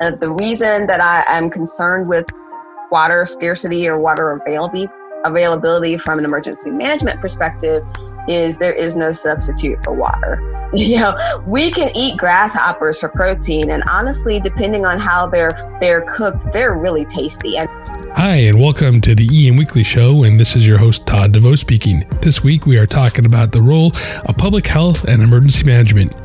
Uh, the reason that I am concerned with water scarcity or water availability, availability from an emergency management perspective is there is no substitute for water. You know, we can eat grasshoppers for protein, and honestly, depending on how they're they're cooked, they're really tasty. And Hi, and welcome to the EM Weekly Show, and this is your host, Todd DeVoe speaking. This week, we are talking about the role of public health and emergency management.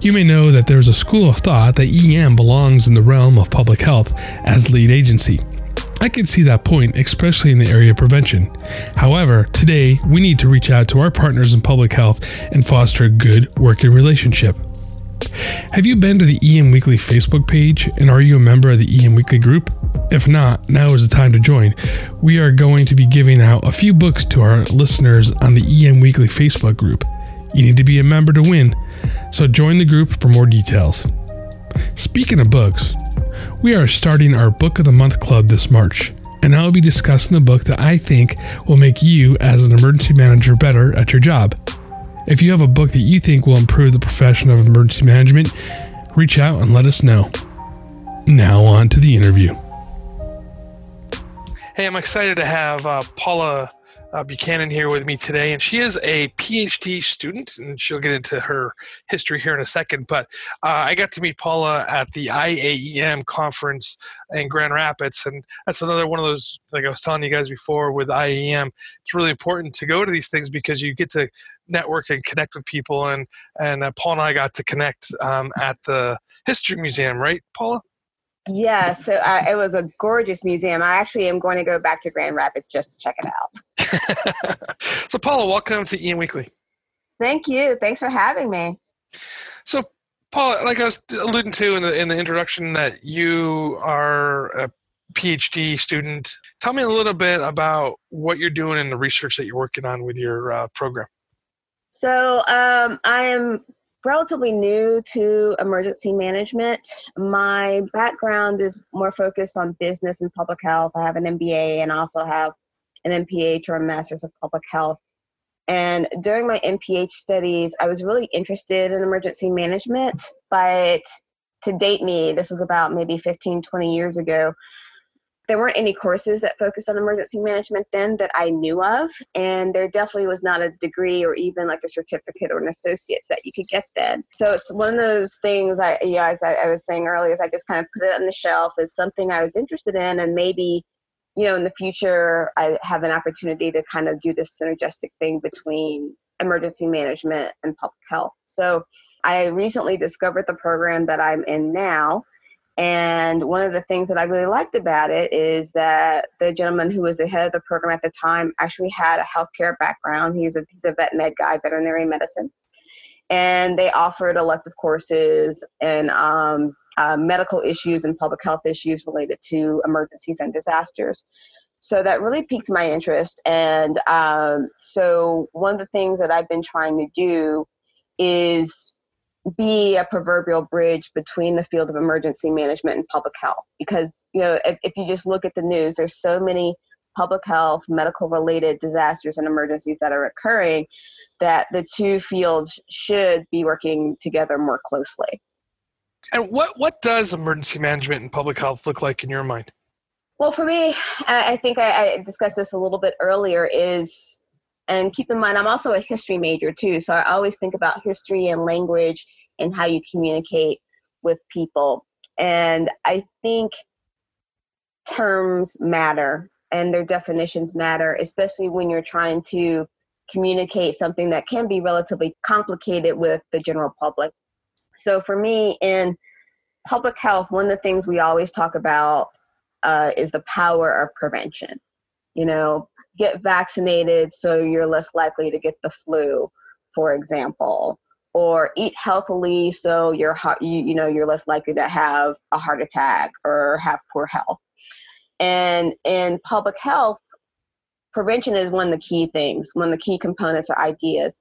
You may know that there's a school of thought that EM belongs in the realm of public health as lead agency. I can see that point, especially in the area of prevention. However, today we need to reach out to our partners in public health and foster a good working relationship. Have you been to the EM Weekly Facebook page and are you a member of the EM Weekly group? If not, now is the time to join. We are going to be giving out a few books to our listeners on the EM Weekly Facebook group. You need to be a member to win, so join the group for more details. Speaking of books, we are starting our Book of the Month Club this March, and I'll be discussing a book that I think will make you, as an emergency manager, better at your job. If you have a book that you think will improve the profession of emergency management, reach out and let us know. Now, on to the interview. Hey, I'm excited to have uh, Paula uh, Buchanan here with me today, and she is a PhD student, and she'll get into her history here in a second. But uh, I got to meet Paula at the IAEM conference in Grand Rapids, and that's another one of those, like I was telling you guys before, with IAEM, it's really important to go to these things because you get to network and connect with people, and and uh, Paula and I got to connect um, at the History Museum, right, Paula? yeah, so uh, it was a gorgeous museum. I actually am going to go back to Grand Rapids just to check it out. so, Paula, welcome to EM Weekly. Thank you. Thanks for having me. So, Paula, like I was alluding to in the in the introduction, that you are a PhD student. Tell me a little bit about what you're doing in the research that you're working on with your uh, program. So um, I am relatively new to emergency management. My background is more focused on business and public health. I have an MBA and also have an MPH or a Master's of Public Health. And during my MPH studies, I was really interested in emergency management, but to date me, this was about maybe 15, 20 years ago, there weren't any courses that focused on emergency management then that I knew of, and there definitely was not a degree or even like a certificate or an associate's that you could get then. So it's one of those things. I yeah, as I, I was saying earlier, is I just kind of put it on the shelf as something I was interested in, and maybe you know in the future I have an opportunity to kind of do this synergistic thing between emergency management and public health. So I recently discovered the program that I'm in now and one of the things that I really liked about it is that the gentleman who was the head of the program at the time actually had a healthcare background. He's a he's a vet med guy, veterinary medicine, and they offered elective courses and um, uh, medical issues and public health issues related to emergencies and disasters. So that really piqued my interest, and um, so one of the things that I've been trying to do is be a proverbial bridge between the field of emergency management and public health. Because you know if, if you just look at the news there's so many public health medical related disasters and emergencies that are occurring that the two fields should be working together more closely and what what does emergency management and public health look like in your mind well for me i think i, I discussed this a little bit earlier is and keep in mind, I'm also a history major too, so I always think about history and language and how you communicate with people. And I think terms matter and their definitions matter, especially when you're trying to communicate something that can be relatively complicated with the general public. So for me, in public health, one of the things we always talk about uh, is the power of prevention. You know, get vaccinated so you're less likely to get the flu, for example, or eat healthily so you're you, you know you're less likely to have a heart attack or have poor health. And in public health, prevention is one of the key things, one of the key components or ideas.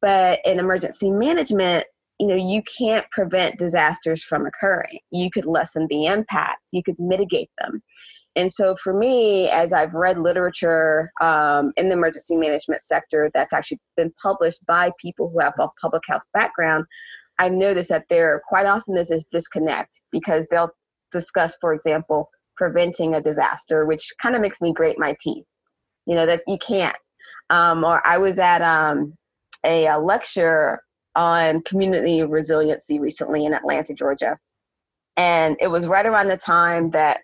But in emergency management, you know, you can't prevent disasters from occurring. You could lessen the impact, you could mitigate them. And so, for me, as I've read literature um, in the emergency management sector that's actually been published by people who have a public health background, I've noticed that there quite often is this disconnect because they'll discuss, for example, preventing a disaster, which kind of makes me grate my teeth. You know, that you can't. Um, or I was at um, a, a lecture on community resiliency recently in Atlanta, Georgia. And it was right around the time that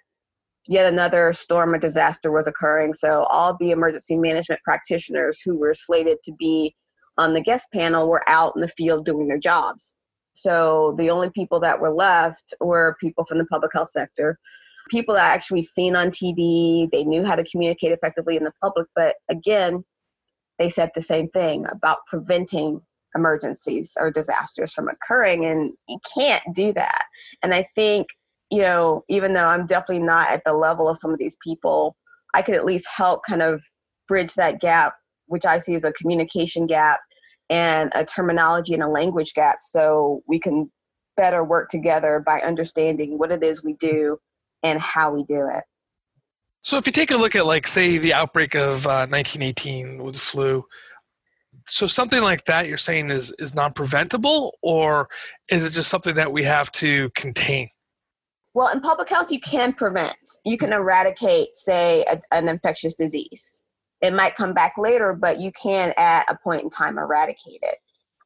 yet another storm or disaster was occurring. So all the emergency management practitioners who were slated to be on the guest panel were out in the field doing their jobs. So the only people that were left were people from the public health sector, people that actually seen on TV, they knew how to communicate effectively in the public, but again, they said the same thing about preventing emergencies or disasters from occurring and you can't do that. And I think you know, even though I'm definitely not at the level of some of these people, I could at least help kind of bridge that gap, which I see as a communication gap and a terminology and a language gap, so we can better work together by understanding what it is we do and how we do it. So, if you take a look at, like, say, the outbreak of uh, 1918 with the flu, so something like that you're saying is is non preventable, or is it just something that we have to contain? Well, in public health, you can prevent, you can eradicate, say, a, an infectious disease. It might come back later, but you can at a point in time eradicate it.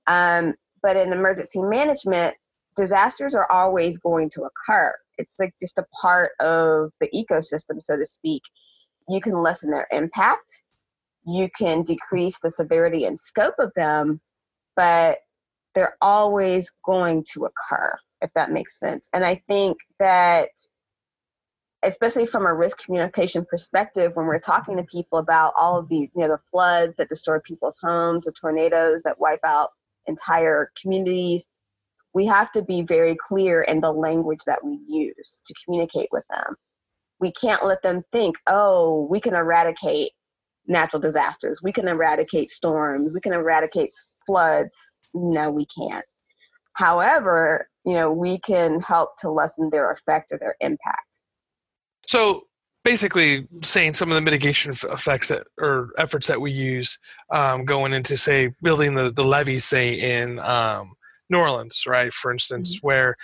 Um, but in emergency management, disasters are always going to occur. It's like just a part of the ecosystem, so to speak. You can lessen their impact, you can decrease the severity and scope of them, but they're always going to occur if that makes sense. And I think that, especially from a risk communication perspective, when we're talking to people about all of these, you know, the floods that destroy people's homes, the tornadoes that wipe out entire communities, we have to be very clear in the language that we use to communicate with them. We can't let them think, oh, we can eradicate natural disasters, we can eradicate storms, we can eradicate floods. No, we can't. However, you know, we can help to lessen their effect or their impact. So basically saying some of the mitigation effects that or efforts that we use um, going into say building the, the levees say in um, new orleans right for instance mm-hmm. where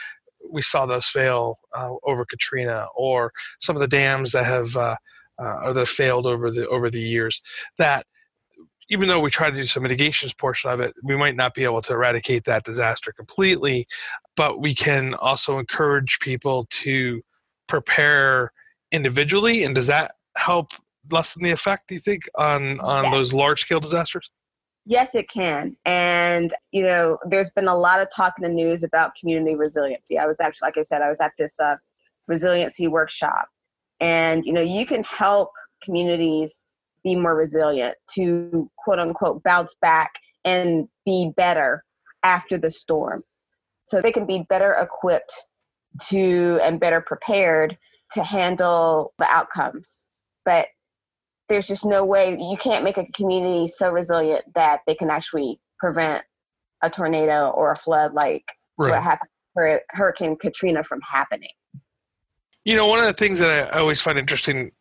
we saw those fail uh, over katrina or some of the dams that have uh, uh, or that failed over the over the years that even though we try to do some mitigations portion of it, we might not be able to eradicate that disaster completely, but we can also encourage people to prepare individually. And does that help lessen the effect, do you think, on, on yes. those large scale disasters? Yes, it can. And, you know, there's been a lot of talk in the news about community resiliency. I was actually, like I said, I was at this uh, resiliency workshop. And, you know, you can help communities be more resilient, to quote unquote bounce back and be better after the storm. So they can be better equipped to and better prepared to handle the outcomes. But there's just no way you can't make a community so resilient that they can actually prevent a tornado or a flood like right. what happened for Hurricane Katrina from happening. You know, one of the things that I always find interesting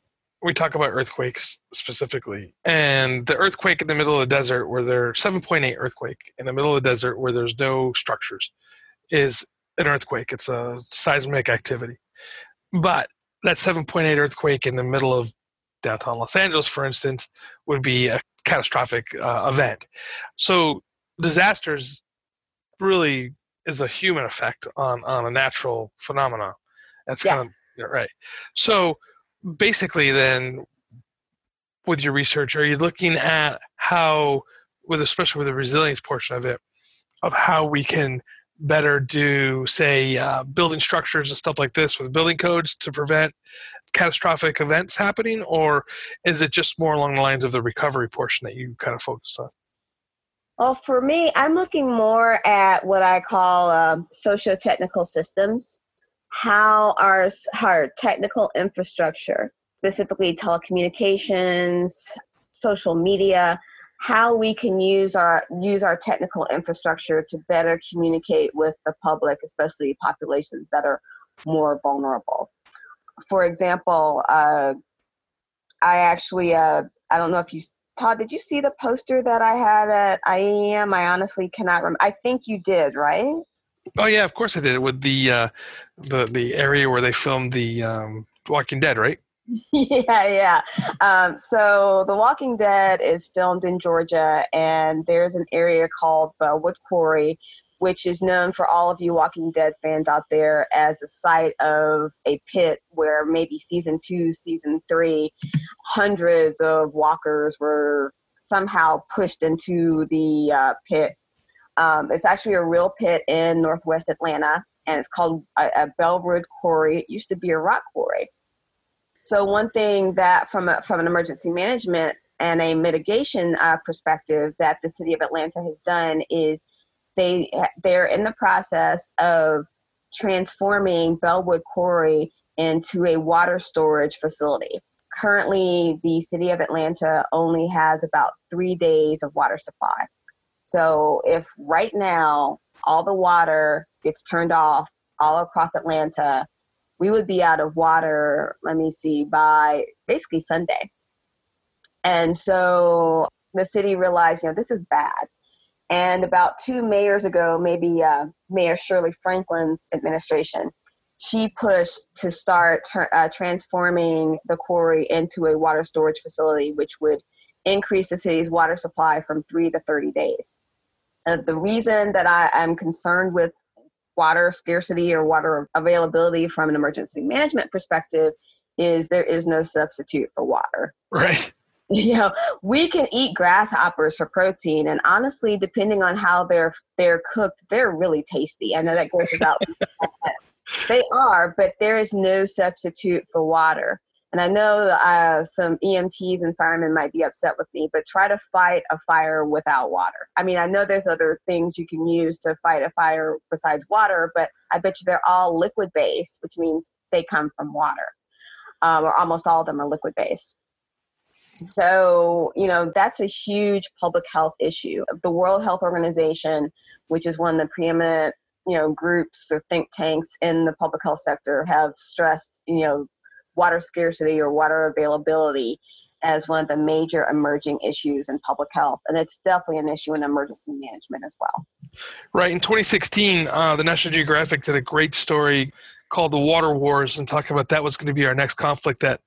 we talk about earthquakes specifically, and the earthquake in the middle of the desert, where there's 7.8 earthquake in the middle of the desert, where there's no structures, is an earthquake. It's a seismic activity, but that 7.8 earthquake in the middle of downtown Los Angeles, for instance, would be a catastrophic uh, event. So disasters really is a human effect on on a natural phenomenon. That's yeah. kind of right. So basically then with your research are you looking at how with especially with the resilience portion of it of how we can better do, say, uh, building structures and stuff like this with building codes to prevent catastrophic events happening, or is it just more along the lines of the recovery portion that you kind of focused on? Well, for me, I'm looking more at what I call uh, socio-technical systems. How our, our technical infrastructure, specifically telecommunications, social media, how we can use our use our technical infrastructure to better communicate with the public, especially populations that are more vulnerable. For example, uh, I actually uh, I don't know if you Todd, did you see the poster that I had at IAEM? I honestly cannot remember. I think you did, right? Oh yeah, of course I did. It with the uh, the the area where they filmed the um, Walking Dead, right? yeah, yeah. Um, so The Walking Dead is filmed in Georgia, and there's an area called Wood Quarry, which is known for all of you Walking Dead fans out there as a site of a pit where maybe season two, season three, hundreds of walkers were somehow pushed into the uh, pit. Um, it's actually a real pit in northwest Atlanta, and it's called a, a Bellwood Quarry. It used to be a rock quarry. So one thing that from a, from an emergency management and a mitigation uh, perspective that the city of Atlanta has done is they they're in the process of transforming Bellwood Quarry into a water storage facility. Currently, the city of Atlanta only has about three days of water supply. So, if right now all the water gets turned off all across Atlanta, we would be out of water, let me see, by basically Sunday. And so the city realized, you know, this is bad. And about two mayors ago, maybe uh, Mayor Shirley Franklin's administration, she pushed to start uh, transforming the quarry into a water storage facility, which would increase the city's water supply from three to 30 days. Uh, the reason that I am concerned with water scarcity or water availability from an emergency management perspective is there is no substitute for water. Right. You know, we can eat grasshoppers for protein, and honestly, depending on how they're they're cooked, they're really tasty. I know that goes without. they are, but there is no substitute for water. And I know uh, some EMTs and firemen might be upset with me, but try to fight a fire without water. I mean, I know there's other things you can use to fight a fire besides water, but I bet you they're all liquid based, which means they come from water, um, or almost all of them are liquid based. So, you know, that's a huge public health issue. The World Health Organization, which is one of the preeminent you know groups or think tanks in the public health sector have stressed you know water scarcity or water availability as one of the major emerging issues in public health. And it's definitely an issue in emergency management as well. Right. In 2016, uh, the National Geographic did a great story called The Water Wars and talking about that was going to be our next conflict that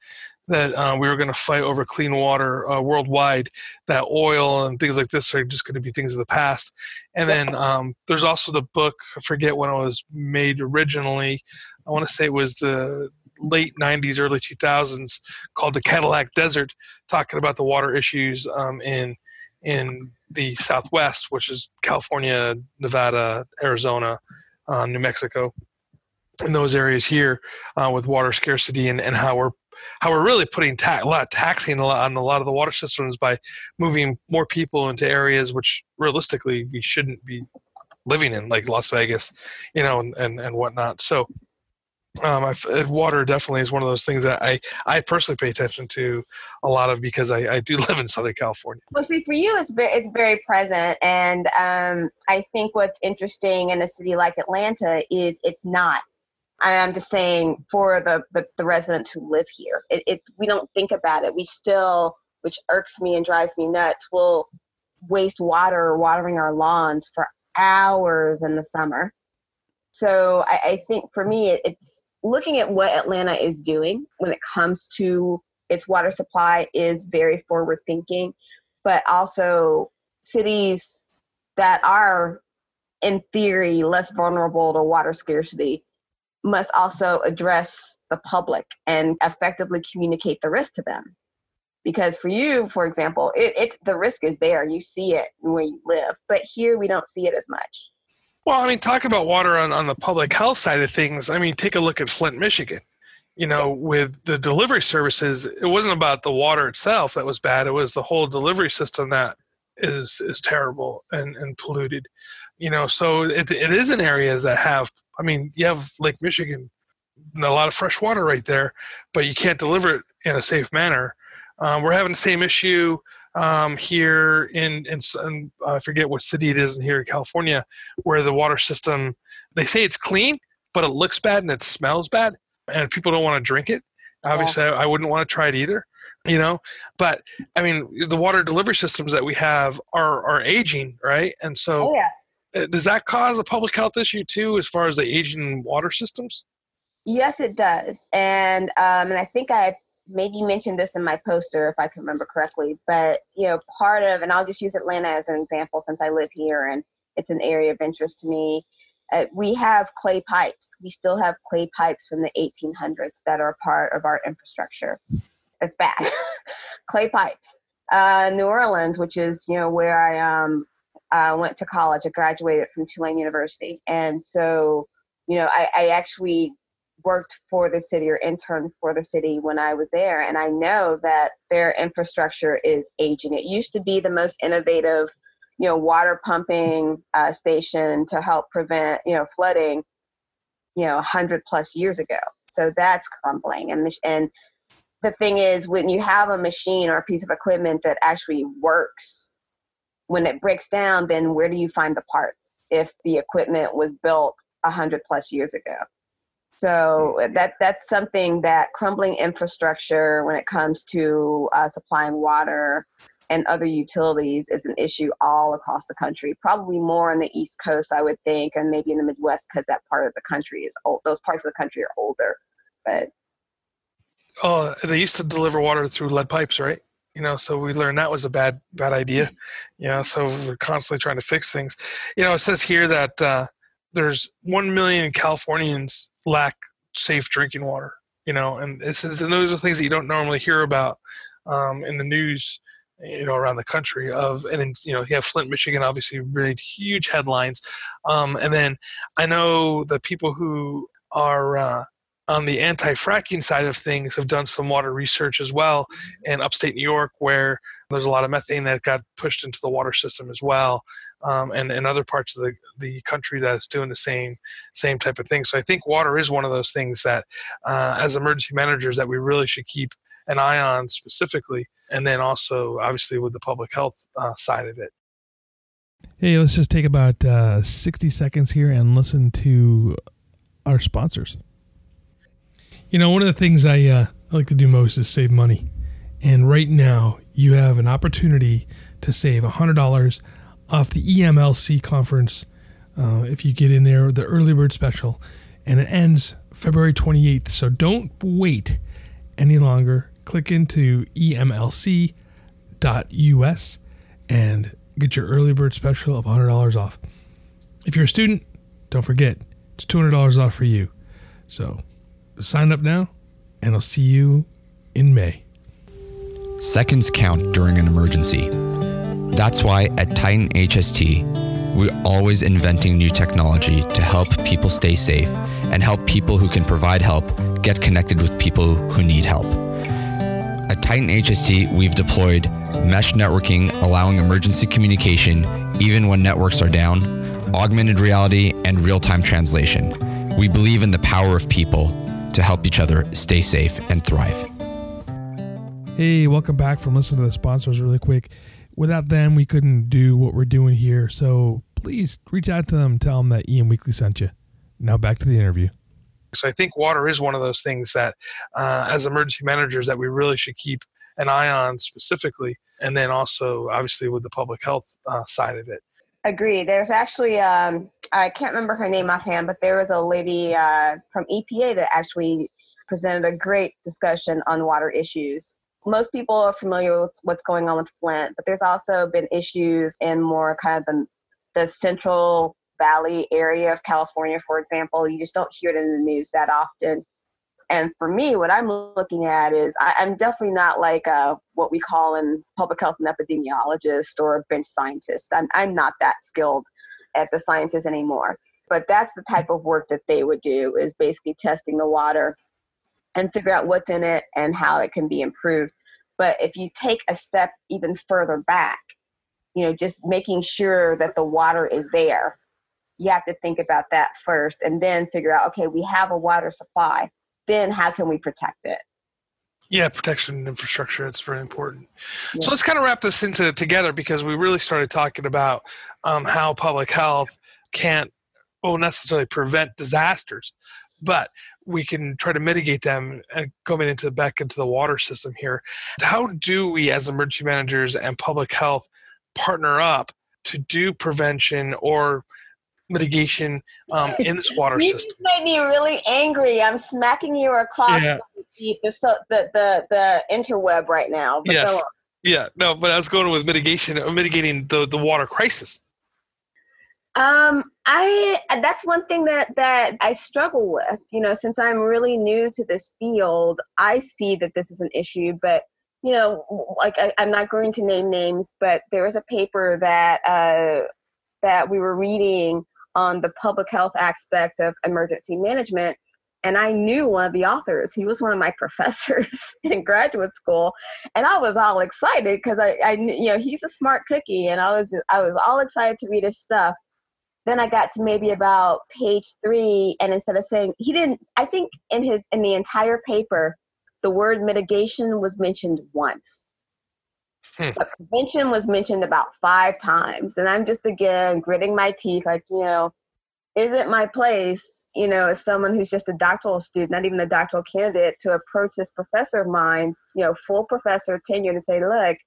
that uh, we were going to fight over clean water uh, worldwide. That oil and things like this are just going to be things of the past. And then um, there's also the book. I forget when it was made originally. I want to say it was the late 90s, early 2000s called the Cadillac Desert, talking about the water issues um, in in the Southwest, which is California, Nevada, Arizona, uh, New Mexico, in those areas here uh, with water scarcity and, and how we're how we're really putting ta- a lot taxing a lot on a lot of the water systems by moving more people into areas which realistically we shouldn't be living in, like Las Vegas, you know, and, and, and whatnot. So um, I've, uh, water definitely is one of those things that I, I personally pay attention to a lot of because I, I do live in Southern California. Well, see, for you, it's very, it's very present. And um, I think what's interesting in a city like Atlanta is it's not. I'm just saying for the, the, the residents who live here, it, it, we don't think about it. We still, which irks me and drives me nuts, will waste water watering our lawns for hours in the summer. So I, I think for me, it, it's looking at what Atlanta is doing when it comes to its water supply is very forward thinking, but also cities that are in theory less vulnerable to water scarcity must also address the public and effectively communicate the risk to them. Because for you for example it, it's the risk is there you see it where you live but here we don't see it as much Well, I mean, talking about water on, on the public health side of things, I mean, take a look at Flint, Michigan. You know, with the delivery services, it wasn't about the water itself that was bad. It was the whole delivery system that is is terrible and, and polluted. You know, so it, it is in areas that have, I mean, you have Lake Michigan, a lot of fresh water right there, but you can't deliver it in a safe manner. Um, we're having the same issue um, here in, in, in I forget what city it is in here in California, where the water system they say it's clean, but it looks bad and it smells bad, and people don't want to drink it. Obviously, yeah. I, I wouldn't want to try it either you know but i mean the water delivery systems that we have are are aging right and so oh, yeah. Uh, does that cause a public health issue too as far as the aging water systems yes it does and um and i think i maybe mentioned this in my poster if I can remember correctly, but you know, part of, and I'll just use Atlanta as an example since I live here and it's an area of interest to me. Uh, we have clay pipes. We still have clay pipes from the 1800s that are part of our infrastructure. It's bad. clay pipes. Uh, New Orleans, which is you know where I um uh, went to college. I graduated from Tulane University, and so you know I, I actually worked for the city or interned for the city when I was there, and I know that their infrastructure is aging. It used to be the most innovative, you know, water pumping uh, station to help prevent, you know, flooding, you know, 100 plus years ago. So that's crumbling, and and the thing is, when you have a machine or a piece of equipment that actually works, when it breaks down, then where do you find the parts? If the equipment was built 100 plus years ago. So that that's something that crumbling infrastructure when it comes to uh, supplying water and other utilities is an issue all across the country. Probably more on the East Coast, I would think, and maybe in the Midwest because that part of the country is old. Those parts of the country are older, but. Oh, they used to deliver water through lead pipes, right? You know, so we learned that was a bad bad idea. You know, so we're constantly trying to fix things. You know, it says here that uh, there's one million Californians lack safe drinking water. You know, and this is and those are things that you don't normally hear about um, in the news. You know, around the country of and you know you have Flint, Michigan, obviously really huge headlines, um, and then I know the people who are uh, on the anti-fracking side of things have done some water research as well in upstate New York, where there's a lot of methane that got pushed into the water system as well um, and in other parts of the, the country that is doing the same same type of thing. So I think water is one of those things that, uh, as emergency managers, that we really should keep an eye on specifically, and then also obviously with the public health uh, side of it. Hey, let's just take about uh, 60 seconds here and listen to our sponsors. You know, one of the things I, uh, I like to do most is save money. And right now, you have an opportunity to save $100 off the EMLC conference uh, if you get in there, the early bird special, and it ends February 28th. So don't wait any longer. Click into emlc.us and get your early bird special of $100 off. If you're a student, don't forget, it's $200 off for you. So sign up now, and I'll see you in May. Seconds count during an emergency. That's why at Titan HST, we're always inventing new technology to help people stay safe and help people who can provide help get connected with people who need help. At Titan HST, we've deployed mesh networking, allowing emergency communication even when networks are down, augmented reality, and real time translation. We believe in the power of people to help each other stay safe and thrive. Hey, welcome back from listening to the sponsors really quick without them, we couldn't do what we're doing here. So please reach out to them, tell them that EM Weekly sent you. Now back to the interview. So I think water is one of those things that, uh, as emergency managers, that we really should keep an eye on specifically, and then also obviously with the public health uh, side of it. Agree. There's actually um, I can't remember her name offhand, but there was a lady uh, from EPA that actually presented a great discussion on water issues most people are familiar with what's going on with Flint, but there's also been issues in more kind of the, the central valley area of California, for example. You just don't hear it in the news that often. And for me, what I'm looking at is I, am definitely not like a, what we call in public health an epidemiologist or a bench scientist. I'm, I'm not that skilled at the sciences anymore. But that's the type of work that they would do is basically testing the water and figure out what's in it and how it can be improved. But if you take a step even further back, you know, just making sure that the water is there, you have to think about that first and then figure out, okay, we have a water supply. Then how can we protect it? Yeah, protection infrastructure. It's very important. Yeah. So let's kind of wrap this into together because we really started talking about um, how public health can't, well, necessarily prevent disasters, but we can try to mitigate them and coming into back into the water system here. How do we, as emergency managers and public health, partner up to do prevention or mitigation um, in this water you system? You made me really angry. I'm smacking you across yeah. the, the, the, the interweb right now. yes. Yeah, no, but I was going with mitigation, uh, mitigating the, the water crisis. Um, I that's one thing that that I struggle with. You know, since I'm really new to this field, I see that this is an issue. But you know, like I, am not going to name names, but there was a paper that uh, that we were reading on the public health aspect of emergency management, and I knew one of the authors. He was one of my professors in graduate school, and I was all excited because I, I, you know, he's a smart cookie, and I was, I was all excited to read his stuff then I got to maybe about page three, and instead of saying he didn't, I think in his in the entire paper, the word mitigation was mentioned once. Hmm. But prevention was mentioned about five times, and I'm just again gritting my teeth, like you know, is it my place, you know, as someone who's just a doctoral student, not even a doctoral candidate, to approach this professor of mine, you know, full professor tenure, and say, look,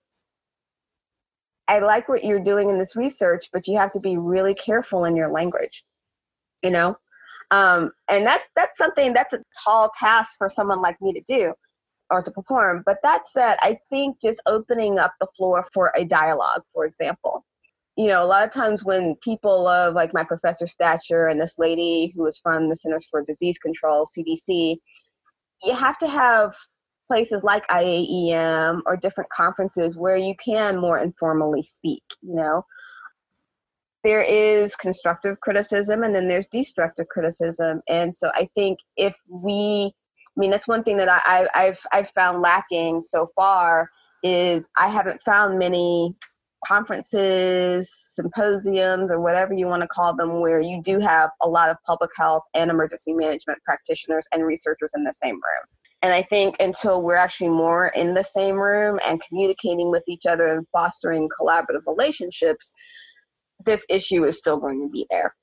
I like what you're doing in this research, but you have to be really careful in your language, you know? Um, and that's that's something that's a tall task for someone like me to do or to perform. But that said, I think just opening up the floor for a dialogue, for example. You know, a lot of times when people love like my professor Stature and this lady who is from the Centers for Disease Control, CDC, you have to have places like IAEM or different conferences where you can more informally speak, you know. There is constructive criticism and then there's destructive criticism. And so I think if we, mean, that's one thing that I, I've, I've found lacking so far is I haven't found many conferences, symposiums, or whatever you want to call them, where you do have a lot of public health and emergency management practitioners and researchers in the same room. And I think until we're actually more in the same room and communicating with each other and fostering collaborative relationships, this issue is still going to be there.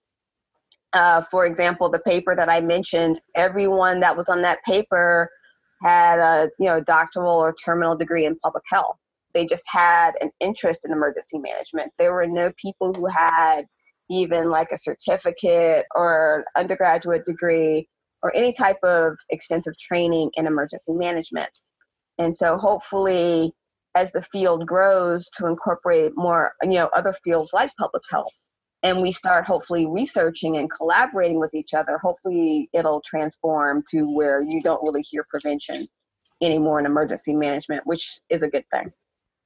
Uh, for example, the paper that I mentioned, everyone that was on that paper had a you know doctoral or terminal degree in public health. They just had an interest in emergency management. There were no people who had even like a certificate or undergraduate degree or any type of extensive training in emergency management. And so hopefully as the field grows to incorporate more, you know, other fields like public health, and we start hopefully researching and collaborating with each other, hopefully it'll transform to where you don't really hear prevention anymore in emergency management, which is a good thing.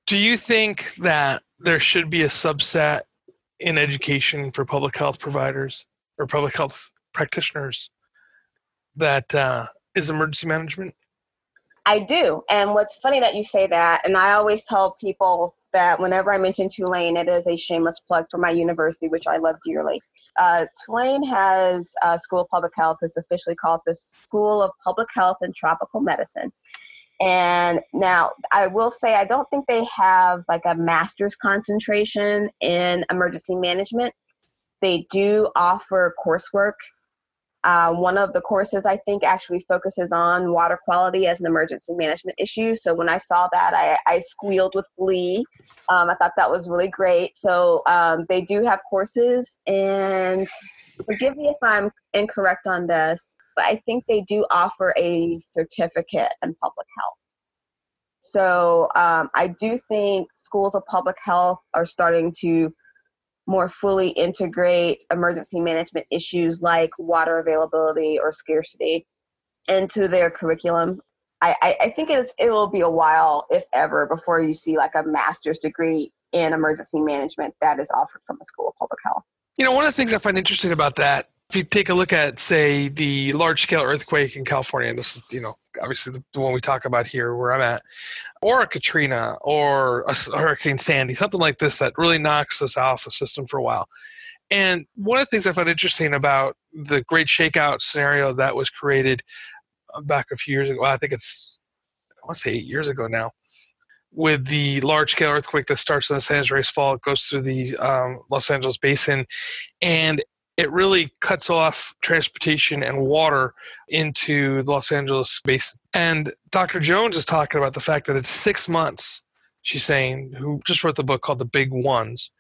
Do you think that there should be a subset in education for public health providers or public health practitioners that uh, is emergency management? I do. And what's funny that you say that, and I always tell people that whenever I mention Tulane, it is a shameless plug for my university, which I love dearly. Uh, Tulane has a School of Public Health. It's officially called the School of Public Health and Tropical Medicine. And now I will say I don't think they have like a master's concentration in emergency management. They do offer coursework uh, one of the courses I think actually focuses on water quality as an emergency management issue. So when I saw that, I, I squealed with glee. Um, I thought that was really great. So um, they do have courses, and forgive me if I'm incorrect on this, but I think they do offer a certificate in public health. So um, I do think schools of public health are starting to more fully integrate emergency management issues like water availability or scarcity into their curriculum. I, I, I think it's, it will be a while, if ever, before you see like a master's degree in emergency management that is offered from a school of public health. You know, one of the things I find interesting about that, if you take a look at, say, the large scale earthquake in California, and this is, you know, obviously the, one we talk about here where I'm at, or a Katrina or a Hurricane Sandy, something like this that really knocks us off the system for a while. And one of the things I find interesting about the great shakeout scenario that was created uh, back a few years ago, well, I think it's, I want to say eight years ago now, with the large scale earthquake that starts in the San Andreas Fault, goes through the um, Los Angeles Basin, and it really cuts off transportation and water into the Los Angeles Basin. And Dr. Jones is talking about the fact that it's six months, she's saying, who just wrote the book called The Big Ones,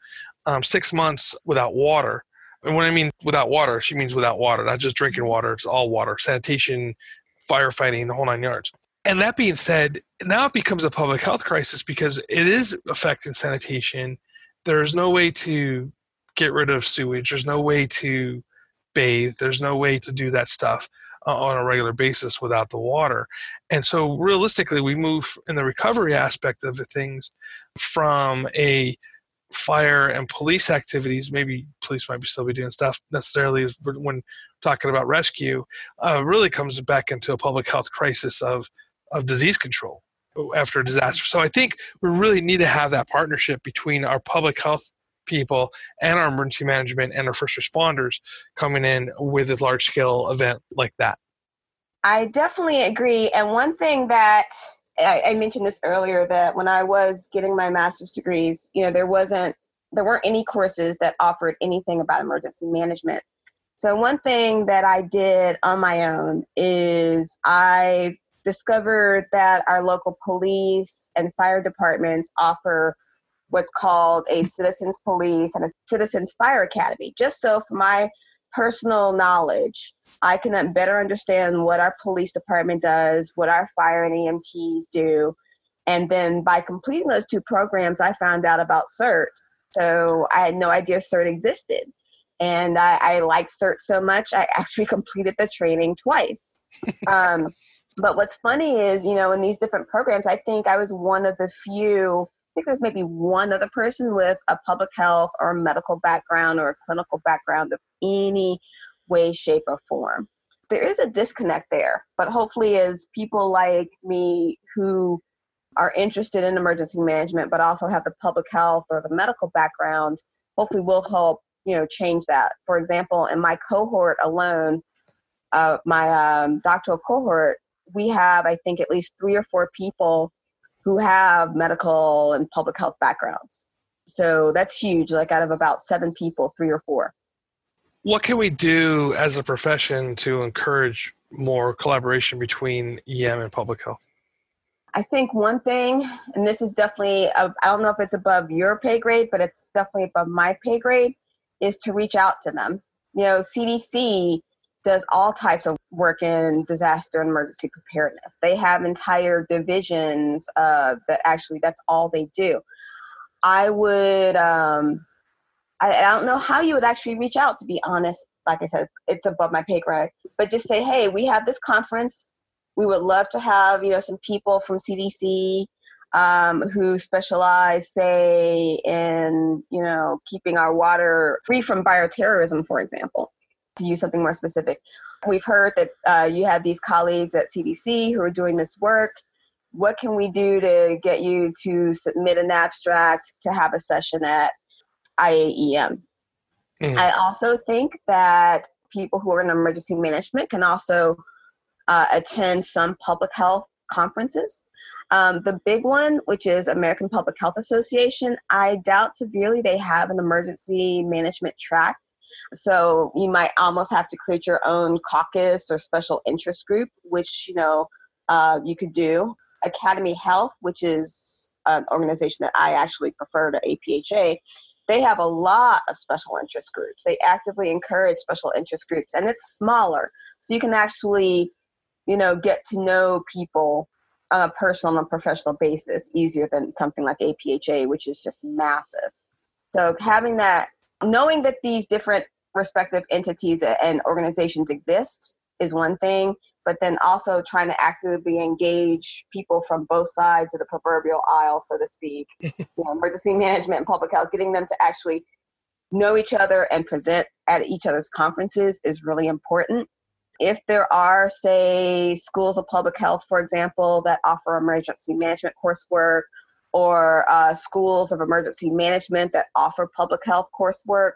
um, six months without water. And when I mean without water, she means without water, not just drinking water, it's all water, sanitation, firefighting, the whole nine yards. And that being said, now it becomes a public health crisis because it is affecting sanitation. There's no way to get rid of sewage. There's no way to bathe. There's no way to do that stuff uh, on a regular basis without the water. And so, realistically, we move in the recovery aspect of things from a fire and police activities, maybe police might be still be doing stuff necessarily when talking about rescue, uh, really comes back into a public health crisis of, of disease control after a disaster. So I think we really need to have that partnership between our public health people and our emergency management and our first responders coming in with a large scale event like that. I definitely agree. And one thing that I, I mentioned this earlier that when I was getting my master's degrees, you know, there wasn't there weren't any courses that offered anything about emergency management. So one thing that I did on my own is I discovered that our local police and fire departments offer what's called a citizens police and a citizens fire academy just so for my personal knowledge I can then better understand what our police department does, what our fire and EMTs do. And then by completing those two programs, I found out about CERT. So I had no idea CERT existed. And I, I liked CERT so much, I actually completed the training twice. um, but what's funny is, you know, in these different programs, I think I was one of the few, I think there's maybe one other person with a public health or medical background or a clinical background of any way, shape, or form. There is a disconnect there, but hopefully, as people like me who are interested in emergency management but also have the public health or the medical background, hopefully, will help you know change that. For example, in my cohort alone, uh, my um, doctoral cohort, we have I think at least three or four people who have medical and public health backgrounds. So that's huge. Like out of about seven people, three or four what can we do as a profession to encourage more collaboration between EM and public health? I think one thing, and this is definitely, I don't know if it's above your pay grade, but it's definitely above my pay grade, is to reach out to them. You know, CDC does all types of work in disaster and emergency preparedness. They have entire divisions uh, that actually that's all they do. I would um, I, I don't know how you would actually reach out, to be honest. Like I said, it's above my pay grade. But just say, hey, we have this conference. We would love to have, you know, some people from CDC um, who specialize, say, in, you know, keeping our water free from bioterrorism, for example, to use something more specific. We've heard that uh, you have these colleagues at CDC who are doing this work. What can we do to get you to submit an abstract to have a session at IAEM. Mm. I also think that people who are in emergency management can also uh, attend some public health conferences. Um, the big one, which is American Public Health Association, I doubt severely they have an emergency management track. So you might almost have to create your own caucus or special interest group, which you know uh, you could do. Academy Health, which is an organization that I actually prefer to APHA, they have a lot of special interest groups. They actively encourage special interest groups, and it's smaller, so you can actually, you know, get to know people on a personal and professional basis easier than something like APHA, which is just massive. So having that, knowing that these different respective entities and organizations exist is one thing, but then also trying to actively engage people from both sides of the proverbial aisle, so to speak, you know, emergency management and public health, getting them to actually know each other and present at each other's conferences is really important. If there are, say, schools of public health, for example, that offer emergency management coursework, or uh, schools of emergency management that offer public health coursework,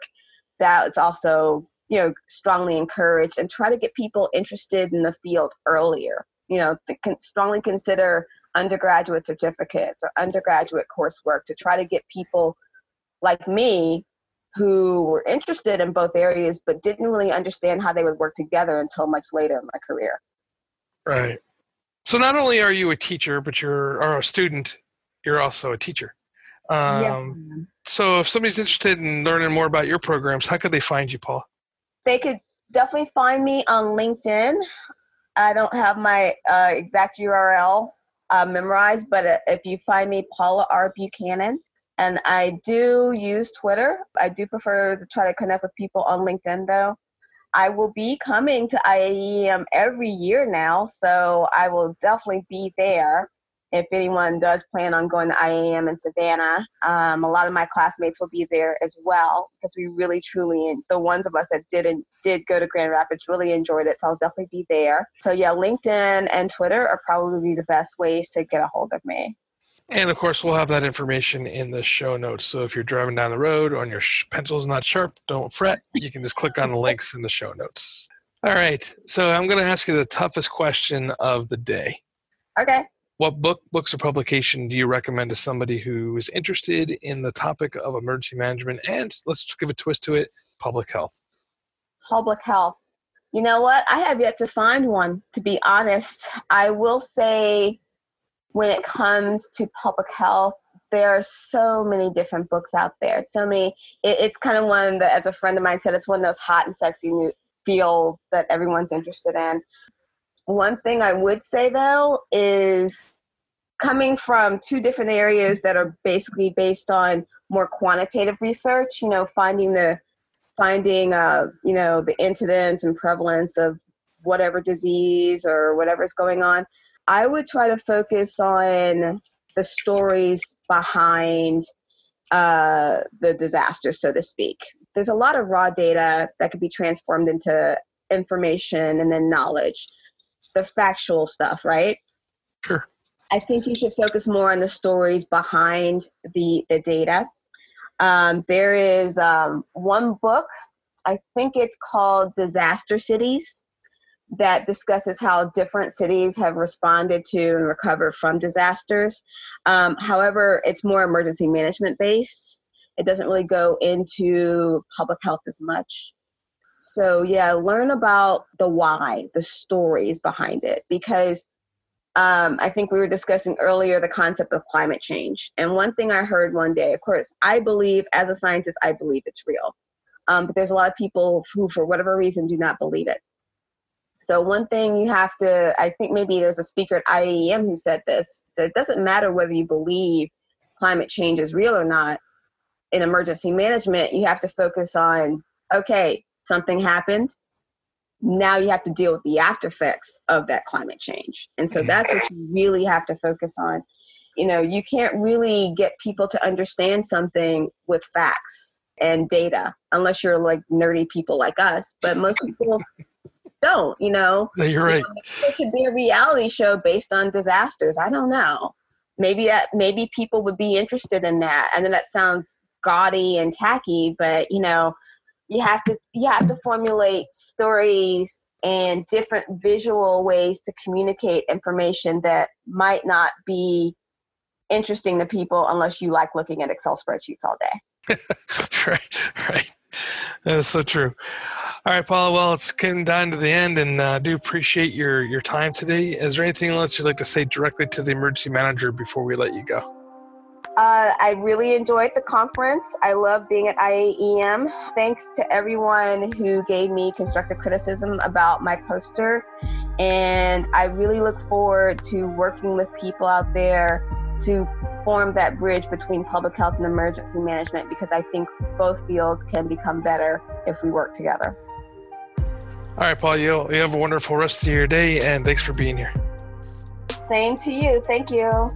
that is also you know strongly encouraged and try to get people interested in the field earlier you know can strongly consider undergraduate certificates or undergraduate coursework to try to get people like me who were interested in both areas but didn't really understand how they would work together until much later in my career. Right. So not only are you a teacher, but you're or a student, you're also a teacher. Um, yes. So if somebody's interested in learning more about your programs, how could they find you, Paul? They could definitely find me on LinkedIn. I don't have my uh, exact URL uh, memorized, but uh, if you find me, Paula R. Buchanan, and I do use Twitter. I do prefer to try to connect with people on LinkedIn though. I will be coming to IAEM every year now, so I will definitely be there if anyone does plan on going to IAEM in Savannah. Um, a lot of my classmates will be there as well because we really, truly, the ones of us that didn't did go to Grand Rapids really enjoyed it. So I'll definitely be there. So yeah, LinkedIn and Twitter are probably the best ways to get a hold of me. And of course, we'll have that information in the show notes. So if you're driving down the road or your pencil's not sharp, don't fret. You can just click on the links in the show notes. All right. So I'm going to ask you the toughest question of the day. Okay. What book, books, or publication do you recommend to somebody who is interested in the topic of emergency management and let's give a twist to it public health? Public health. You know what? I have yet to find one, to be honest. I will say when it comes to public health, there are so many different books out there. So many. It, it's kind of one that, as a friend of mine said, it's one of those hot and sexy new fields that everyone's interested in. One thing I would say though is coming from two different areas that are basically based on more quantitative research. You know, finding the finding uh, you know the incidence and prevalence of whatever disease or whatever's going on I would try to focus on the stories behind uh, the disaster, so to speak. There's a lot of raw data that could be transformed into information and then knowledge, the factual stuff, right? Sure. I think you should focus more on the stories behind the, the data. Um, there is um, one book, I think it's called Disaster Cities that discusses how different cities have responded to and recovered from disasters. Um, however, it's more emergency management based. It doesn't really go into public health as much. So, yeah, learn about the why, the stories behind it, because um, I think we were discussing earlier the concept of climate change. And one thing I heard one day, of course, I believe, as a scientist, I believe it's real. Um, but there's a lot of people who, for whatever reason, do not believe it. So one thing you have to, I think maybe there's a speaker at IAEM who said this. That it doesn't matter whether you believe climate change is real or not. In emergency management, you have to focus on okay, something happened. Now you have to deal with the after effects of that climate change. And so that's what you really have to focus on. You know, you can't really get people to understand something with facts and data unless you're like nerdy people like us. But most people don't, you know. No, you're right. You know, it could be a reality show based on disasters. I don't know. Maybe that maybe people would be interested in that. And then that sounds gaudy and tacky, but you know, you have to you have to formulate stories and different visual ways to communicate information that might not be interesting to people unless you like looking at Excel spreadsheets all day. right, right. That's so true. All right, Paula. Well, it's getting down to the end, and I uh, do appreciate your your time today. Is there anything else you'd like to say directly to the emergency manager before we let you go? Uh, I really enjoyed the conference. I love being at IAEM. Thanks to everyone who gave me constructive criticism about my poster. And I really look forward to working with people out there to form that bridge between public health and emergency management because I think both fields can become better if we work together. All right, Paul, you, you have a wonderful rest of your day and thanks for being here. Same to you. Thank you.